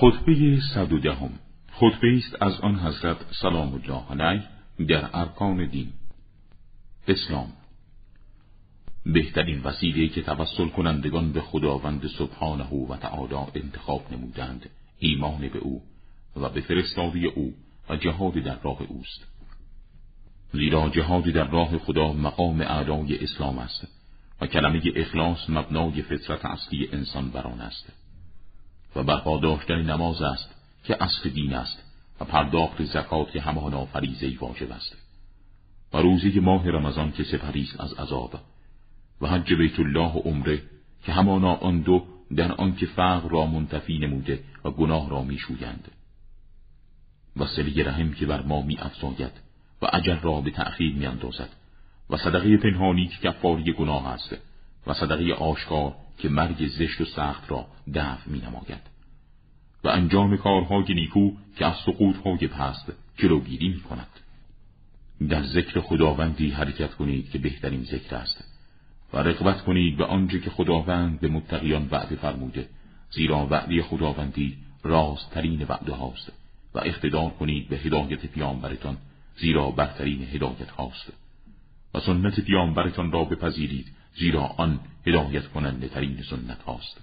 خطبه صد و دهم خطبه است از آن حضرت سلام الله علیه در ارکان دین. اسلام. بهترین وسیله که توسل کنندگان به خداوند سبحانه و تعالی انتخاب نمودند ایمان به او و به فرستادی او و جهاد در راه اوست. زیرا جهاد در راه خدا مقام اعلای اسلام است و کلمه اخلاص مبنای فطرت اصلی انسان بران است. و برپا داشتن نماز است که اصل دین است و پرداخت زکات که همانا فریزهی واجب است. و روزی ماه رمضان که سپریست از عذاب و حج بیت الله و عمره که همانا آن دو در آنکه فقر را منتفی نموده و گناه را میشویند. و سلی رحم که بر ما می و اجر را به تأخیر می اندازد و صدقه پنهانی که کفاری گناه است و صدقه آشکار که مرگ زشت و سخت را دفع می نماید و انجام کارهای نیکو که از سقوطهای پست جلوگیری می کند در ذکر خداوندی حرکت کنید که بهترین ذکر است و رقبت کنید به آنچه که خداوند به متقیان وعده فرموده زیرا وعده خداوندی رازترین وعده هاست و اقتدار کنید به هدایت پیامبرتان زیرا برترین هدایت هاست. و سنت پیامبرتان را بپذیرید زیرا آن هدایت کننده ترین سنت هاست.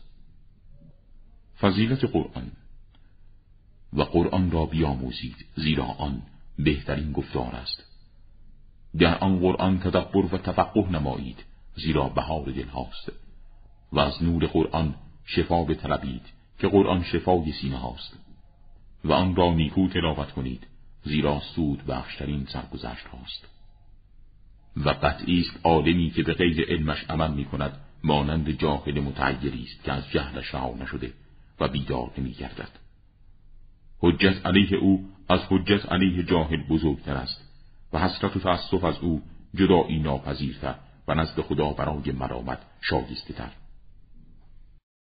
فضیلت قرآن. و قرآن را بیاموزید زیرا آن بهترین گفتار است. در آن قرآن تدبر و تفقه نمایید زیرا بهار دل هاست. و از نور قرآن شفا بطلبید که قرآن شفای سینه هاست. و آن را نیکو تلاوت کنید زیرا سود بخشترین سرگذشت هاست. و قطعی است عالمی که به غیر علمش عمل می کند مانند جاهل متعیری است که از جهلش رها نشده و بیدار نمی گردد. حجت علیه او از حجت علیه جاهل بزرگتر است و حسرت و تأسف از او جدایی ناپذیرتر و نزد خدا برای مرامت شایسته تر.